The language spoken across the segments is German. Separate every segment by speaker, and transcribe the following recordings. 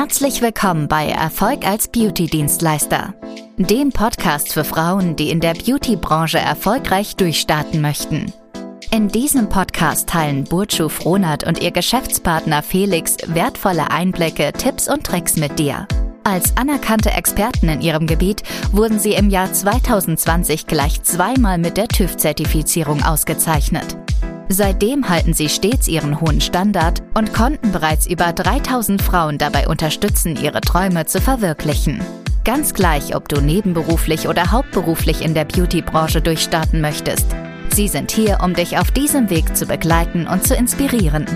Speaker 1: Herzlich willkommen bei Erfolg als Beauty-Dienstleister, dem Podcast für Frauen, die in der Beauty-Branche erfolgreich durchstarten möchten. In diesem Podcast teilen Burcu Frohnert und ihr Geschäftspartner Felix wertvolle Einblicke, Tipps und Tricks mit dir. Als anerkannte Experten in ihrem Gebiet wurden sie im Jahr 2020 gleich zweimal mit der TÜV-Zertifizierung ausgezeichnet. Seitdem halten sie stets ihren hohen Standard und konnten bereits über 3000 Frauen dabei unterstützen, ihre Träume zu verwirklichen. Ganz gleich, ob du nebenberuflich oder hauptberuflich in der Beauty-Branche durchstarten möchtest. Sie sind hier, um dich auf diesem Weg zu begleiten und zu inspirieren.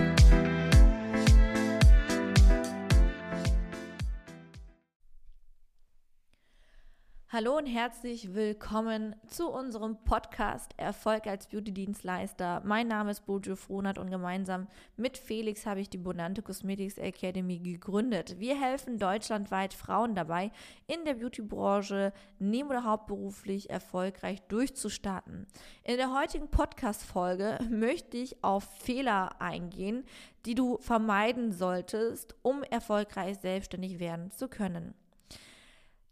Speaker 2: Hallo und herzlich willkommen zu unserem Podcast Erfolg als Beauty-Dienstleister. Mein Name ist Bojo Frohnert und gemeinsam mit Felix habe ich die Bonante Cosmetics Academy gegründet. Wir helfen deutschlandweit Frauen dabei, in der Beauty-Branche neben- oder hauptberuflich erfolgreich durchzustarten. In der heutigen Podcast-Folge möchte ich auf Fehler eingehen, die du vermeiden solltest, um erfolgreich selbstständig werden zu können.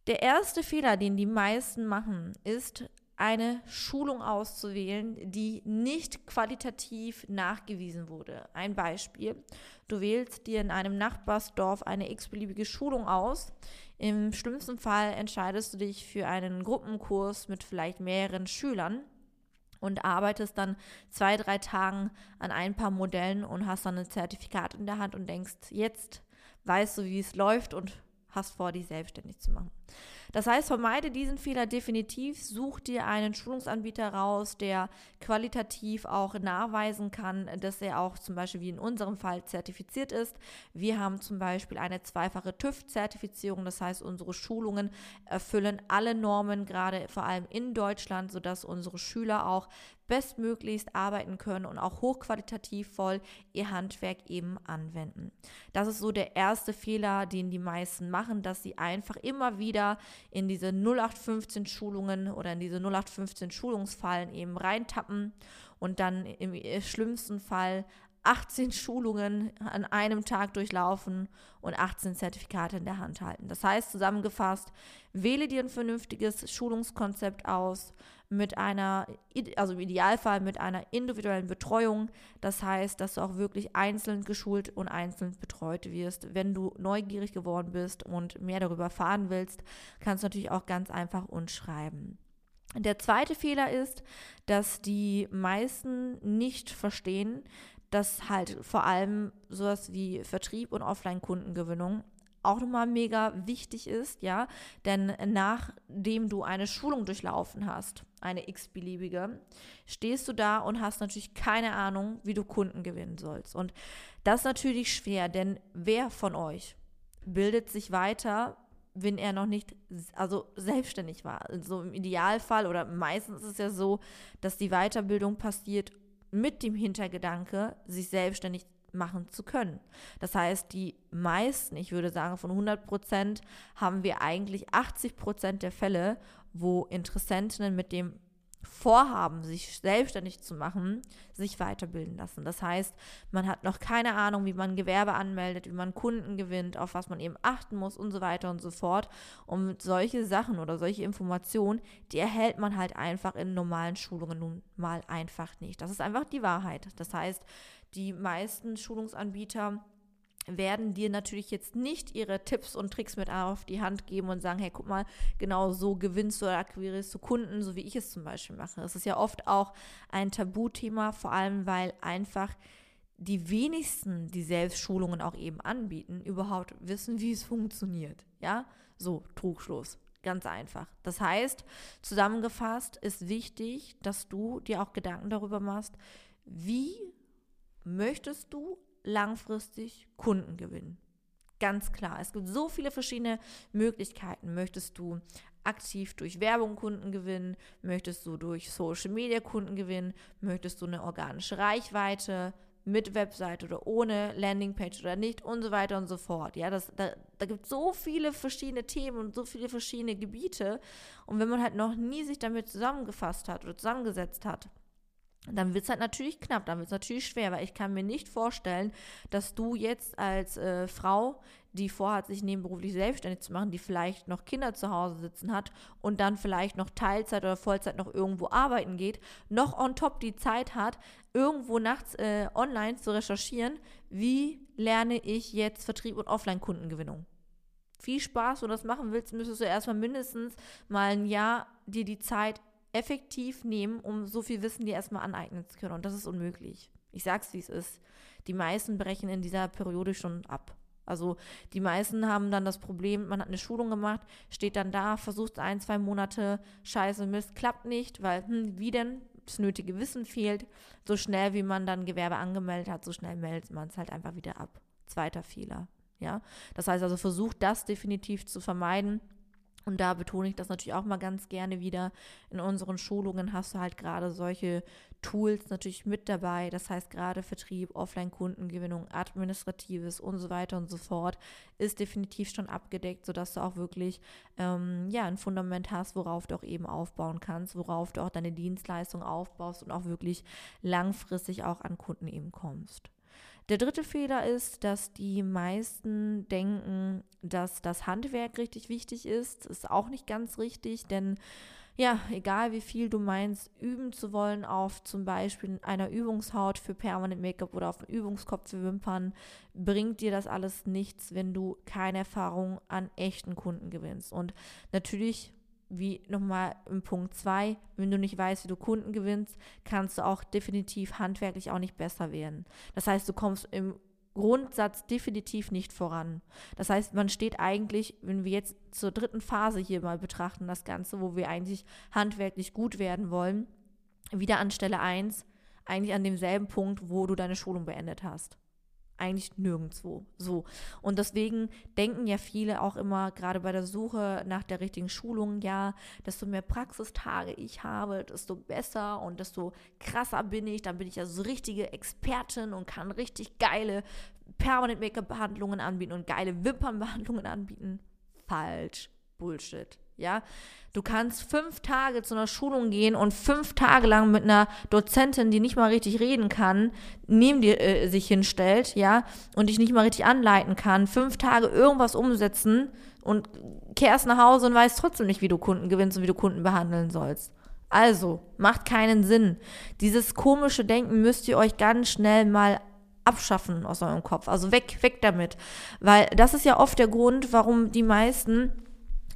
Speaker 2: Der erste Fehler, den die meisten machen, ist eine Schulung auszuwählen, die nicht qualitativ nachgewiesen wurde. Ein Beispiel, du wählst dir in einem Nachbarsdorf eine x-beliebige Schulung aus. Im schlimmsten Fall entscheidest du dich für einen Gruppenkurs mit vielleicht mehreren Schülern und arbeitest dann zwei, drei Tagen an ein paar Modellen und hast dann ein Zertifikat in der Hand und denkst, jetzt weißt du, wie es läuft und hast vor, dich selbstständig zu machen. Das heißt, vermeide diesen Fehler definitiv, such dir einen Schulungsanbieter raus, der qualitativ auch nachweisen kann, dass er auch zum Beispiel wie in unserem Fall zertifiziert ist. Wir haben zum Beispiel eine zweifache TÜV-Zertifizierung, das heißt, unsere Schulungen erfüllen alle Normen, gerade vor allem in Deutschland, sodass unsere Schüler auch bestmöglichst arbeiten können und auch hochqualitativ voll ihr Handwerk eben anwenden. Das ist so der erste Fehler, den die meisten machen, dass sie einfach immer wieder in diese 0815 Schulungen oder in diese 0815 Schulungsfallen eben reintappen und dann im schlimmsten Fall 18 Schulungen an einem Tag durchlaufen und 18 Zertifikate in der Hand halten. Das heißt, zusammengefasst, wähle dir ein vernünftiges Schulungskonzept aus mit einer, also im Idealfall mit einer individuellen Betreuung. Das heißt, dass du auch wirklich einzeln geschult und einzeln betreut wirst. Wenn du neugierig geworden bist und mehr darüber erfahren willst, kannst du natürlich auch ganz einfach uns schreiben. Der zweite Fehler ist, dass die meisten nicht verstehen, dass halt vor allem sowas wie Vertrieb und Offline-Kundengewinnung auch nochmal mega wichtig ist, ja, denn nachdem du eine Schulung durchlaufen hast, eine x-beliebige, stehst du da und hast natürlich keine Ahnung, wie du Kunden gewinnen sollst. Und das ist natürlich schwer, denn wer von euch bildet sich weiter, wenn er noch nicht, also selbstständig war. So also im Idealfall oder meistens ist es ja so, dass die Weiterbildung passiert mit dem Hintergedanke, sich selbstständig machen zu können. Das heißt, die meisten, ich würde sagen von 100 Prozent, haben wir eigentlich 80 Prozent der Fälle, wo Interessentinnen mit dem vorhaben, sich selbstständig zu machen, sich weiterbilden lassen. Das heißt, man hat noch keine Ahnung, wie man Gewerbe anmeldet, wie man Kunden gewinnt, auf was man eben achten muss und so weiter und so fort. Und solche Sachen oder solche Informationen, die erhält man halt einfach in normalen Schulungen nun mal einfach nicht. Das ist einfach die Wahrheit. Das heißt, die meisten Schulungsanbieter werden dir natürlich jetzt nicht ihre Tipps und Tricks mit auf die Hand geben und sagen, hey, guck mal, genau so gewinnst du oder akquirierst du Kunden, so wie ich es zum Beispiel mache. Das ist ja oft auch ein Tabuthema, vor allem weil einfach die wenigsten, die selbst Schulungen auch eben anbieten, überhaupt wissen, wie es funktioniert. Ja, so Trugschluss. Ganz einfach. Das heißt, zusammengefasst ist wichtig, dass du dir auch Gedanken darüber machst, wie möchtest du langfristig Kunden gewinnen. Ganz klar. Es gibt so viele verschiedene Möglichkeiten. Möchtest du aktiv durch Werbung Kunden gewinnen? Möchtest du durch Social Media Kunden gewinnen? Möchtest du eine organische Reichweite mit Website oder ohne Landingpage oder nicht und so weiter und so fort. Ja, das, da, da gibt es so viele verschiedene Themen und so viele verschiedene Gebiete. Und wenn man halt noch nie sich damit zusammengefasst hat oder zusammengesetzt hat, dann wird es halt natürlich knapp, dann wird es natürlich schwer, weil ich kann mir nicht vorstellen, dass du jetzt als äh, Frau, die vorhat, sich nebenberuflich selbstständig zu machen, die vielleicht noch Kinder zu Hause sitzen hat und dann vielleicht noch Teilzeit oder Vollzeit noch irgendwo arbeiten geht, noch on top die Zeit hat, irgendwo nachts äh, online zu recherchieren, wie lerne ich jetzt Vertrieb und Offline-Kundengewinnung. Viel Spaß, wenn du das machen willst, müsstest du erstmal mindestens mal ein Jahr dir die Zeit effektiv nehmen, um so viel Wissen dir erstmal aneignen zu können. Und das ist unmöglich. Ich sag's, wie es ist. Die meisten brechen in dieser Periode schon ab. Also die meisten haben dann das Problem, man hat eine Schulung gemacht, steht dann da, versucht ein, zwei Monate, scheiße, Mist, klappt nicht, weil, hm, wie denn? Das nötige Wissen fehlt. So schnell, wie man dann Gewerbe angemeldet hat, so schnell meldet man es halt einfach wieder ab. Zweiter Fehler. Ja, das heißt also, versucht das definitiv zu vermeiden und da betone ich das natürlich auch mal ganz gerne wieder. In unseren Schulungen hast du halt gerade solche Tools natürlich mit dabei. Das heißt, gerade Vertrieb, Offline-Kundengewinnung, Administratives und so weiter und so fort ist definitiv schon abgedeckt, sodass du auch wirklich ähm, ja, ein Fundament hast, worauf du auch eben aufbauen kannst, worauf du auch deine Dienstleistung aufbaust und auch wirklich langfristig auch an Kunden eben kommst. Der dritte Fehler ist, dass die meisten denken, dass das Handwerk richtig wichtig ist. Ist auch nicht ganz richtig, denn ja, egal wie viel du meinst, üben zu wollen auf zum Beispiel einer Übungshaut für Permanent Make-up oder auf einem Übungskopf für Wimpern, bringt dir das alles nichts, wenn du keine Erfahrung an echten Kunden gewinnst. Und natürlich wie nochmal im Punkt 2, wenn du nicht weißt, wie du Kunden gewinnst, kannst du auch definitiv handwerklich auch nicht besser werden. Das heißt, du kommst im Grundsatz definitiv nicht voran. Das heißt, man steht eigentlich, wenn wir jetzt zur dritten Phase hier mal betrachten, das Ganze, wo wir eigentlich handwerklich gut werden wollen, wieder an Stelle 1, eigentlich an demselben Punkt, wo du deine Schulung beendet hast eigentlich nirgendwo. So. Und deswegen denken ja viele auch immer, gerade bei der Suche nach der richtigen Schulung, ja, desto mehr Praxistage ich habe, desto besser und desto krasser bin ich. Dann bin ich ja so richtige Expertin und kann richtig geile Permanent Make-up-Behandlungen anbieten und geile Wimpernbehandlungen anbieten. Falsch. Bullshit. Ja, du kannst fünf Tage zu einer Schulung gehen und fünf Tage lang mit einer Dozentin, die nicht mal richtig reden kann, neben dir äh, sich hinstellt, ja, und dich nicht mal richtig anleiten kann, fünf Tage irgendwas umsetzen und kehrst nach Hause und weißt trotzdem nicht, wie du Kunden gewinnst und wie du Kunden behandeln sollst. Also, macht keinen Sinn. Dieses komische Denken müsst ihr euch ganz schnell mal abschaffen aus eurem Kopf. Also weg, weg damit. Weil das ist ja oft der Grund, warum die meisten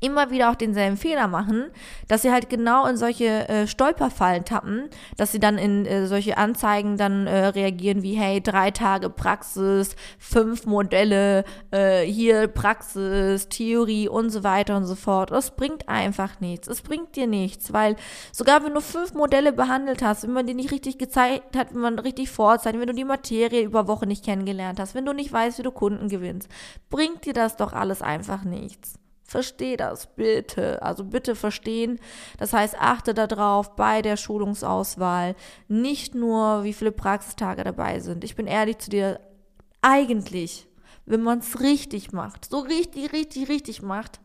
Speaker 2: immer wieder auch denselben Fehler machen, dass sie halt genau in solche äh, Stolperfallen tappen, dass sie dann in äh, solche Anzeigen dann äh, reagieren wie, hey, drei Tage Praxis, fünf Modelle, äh, hier Praxis, Theorie und so weiter und so fort. Das bringt einfach nichts. Es bringt dir nichts, weil sogar wenn du fünf Modelle behandelt hast, wenn man die nicht richtig gezeigt hat, wenn man richtig vorzeigt, wenn du die Materie über Woche nicht kennengelernt hast, wenn du nicht weißt, wie du Kunden gewinnst, bringt dir das doch alles einfach nichts. Versteh das bitte. Also bitte verstehen. Das heißt, achte darauf bei der Schulungsauswahl nicht nur, wie viele Praxistage dabei sind. Ich bin ehrlich zu dir, eigentlich, wenn man es richtig macht, so richtig, richtig, richtig macht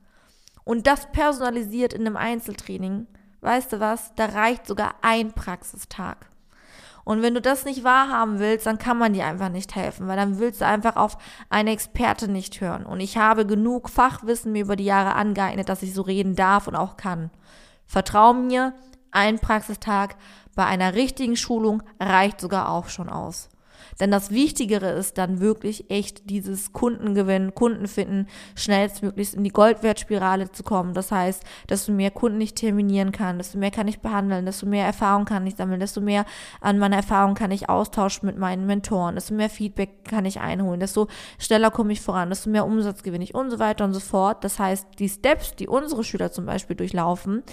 Speaker 2: und das personalisiert in einem Einzeltraining, weißt du was, da reicht sogar ein Praxistag. Und wenn du das nicht wahrhaben willst, dann kann man dir einfach nicht helfen, weil dann willst du einfach auf eine Experte nicht hören. Und ich habe genug Fachwissen mir über die Jahre angeeignet, dass ich so reden darf und auch kann. Vertrau mir, ein Praxistag bei einer richtigen Schulung reicht sogar auch schon aus. Denn das Wichtigere ist dann wirklich echt dieses Kundengewinn, Kunden finden, schnellstmöglichst in die Goldwertspirale zu kommen. Das heißt, desto mehr Kunden ich terminieren kann, desto mehr kann ich behandeln, desto mehr Erfahrung kann ich sammeln, desto mehr an meiner Erfahrung kann ich austauschen mit meinen Mentoren, desto mehr Feedback kann ich einholen, desto schneller komme ich voran, desto mehr Umsatz gewinne ich und so weiter und so fort. Das heißt, die Steps, die unsere Schüler zum Beispiel durchlaufen,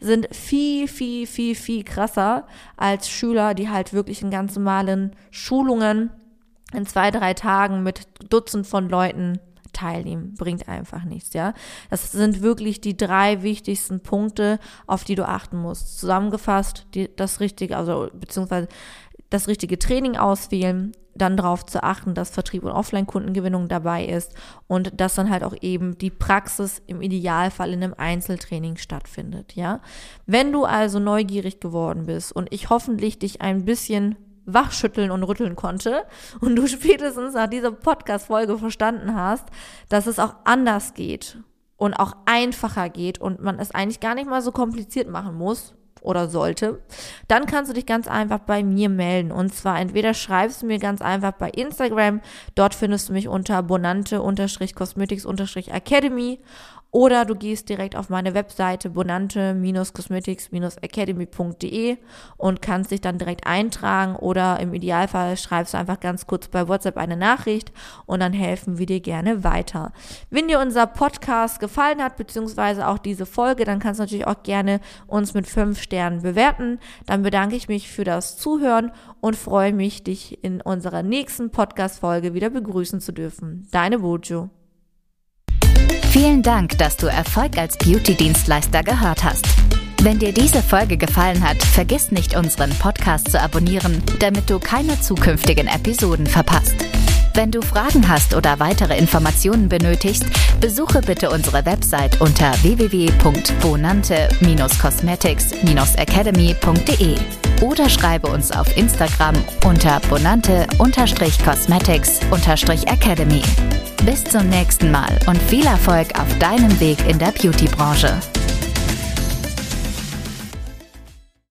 Speaker 2: sind viel, viel, viel, viel krasser als Schüler, die halt wirklich in ganz normalen Schulungen Schulungen in zwei, drei Tagen mit Dutzend von Leuten teilnehmen. Bringt einfach nichts, ja. Das sind wirklich die drei wichtigsten Punkte, auf die du achten musst. Zusammengefasst, die, das Richtige, also beziehungsweise das richtige Training auswählen, dann darauf zu achten, dass Vertrieb und Offline-Kundengewinnung dabei ist und dass dann halt auch eben die Praxis im Idealfall in einem Einzeltraining stattfindet, ja. Wenn du also neugierig geworden bist und ich hoffentlich dich ein bisschen wachschütteln und rütteln konnte und du spätestens nach dieser Podcast-Folge verstanden hast, dass es auch anders geht und auch einfacher geht und man es eigentlich gar nicht mal so kompliziert machen muss, oder sollte, dann kannst du dich ganz einfach bei mir melden. Und zwar entweder schreibst du mir ganz einfach bei Instagram, dort findest du mich unter bonante-cosmetics-academy oder du gehst direkt auf meine Webseite bonante-cosmetics-academy.de und kannst dich dann direkt eintragen oder im Idealfall schreibst du einfach ganz kurz bei WhatsApp eine Nachricht und dann helfen wir dir gerne weiter. Wenn dir unser Podcast gefallen hat, beziehungsweise auch diese Folge, dann kannst du natürlich auch gerne uns mit fünf Sternen bewerten. Dann bedanke ich mich für das Zuhören und freue mich, dich in unserer nächsten Podcast-Folge wieder begrüßen zu dürfen. Deine Bojo.
Speaker 1: Vielen Dank, dass du Erfolg als Beauty-Dienstleister gehört hast. Wenn dir diese Folge gefallen hat, vergiss nicht, unseren Podcast zu abonnieren, damit du keine zukünftigen Episoden verpasst. Wenn du Fragen hast oder weitere Informationen benötigst, besuche bitte unsere Website unter www.bonante-cosmetics-academy.de oder schreibe uns auf Instagram unter bonante-cosmetics-academy. Bis zum nächsten Mal und viel Erfolg auf deinem Weg in der Beauty-Branche.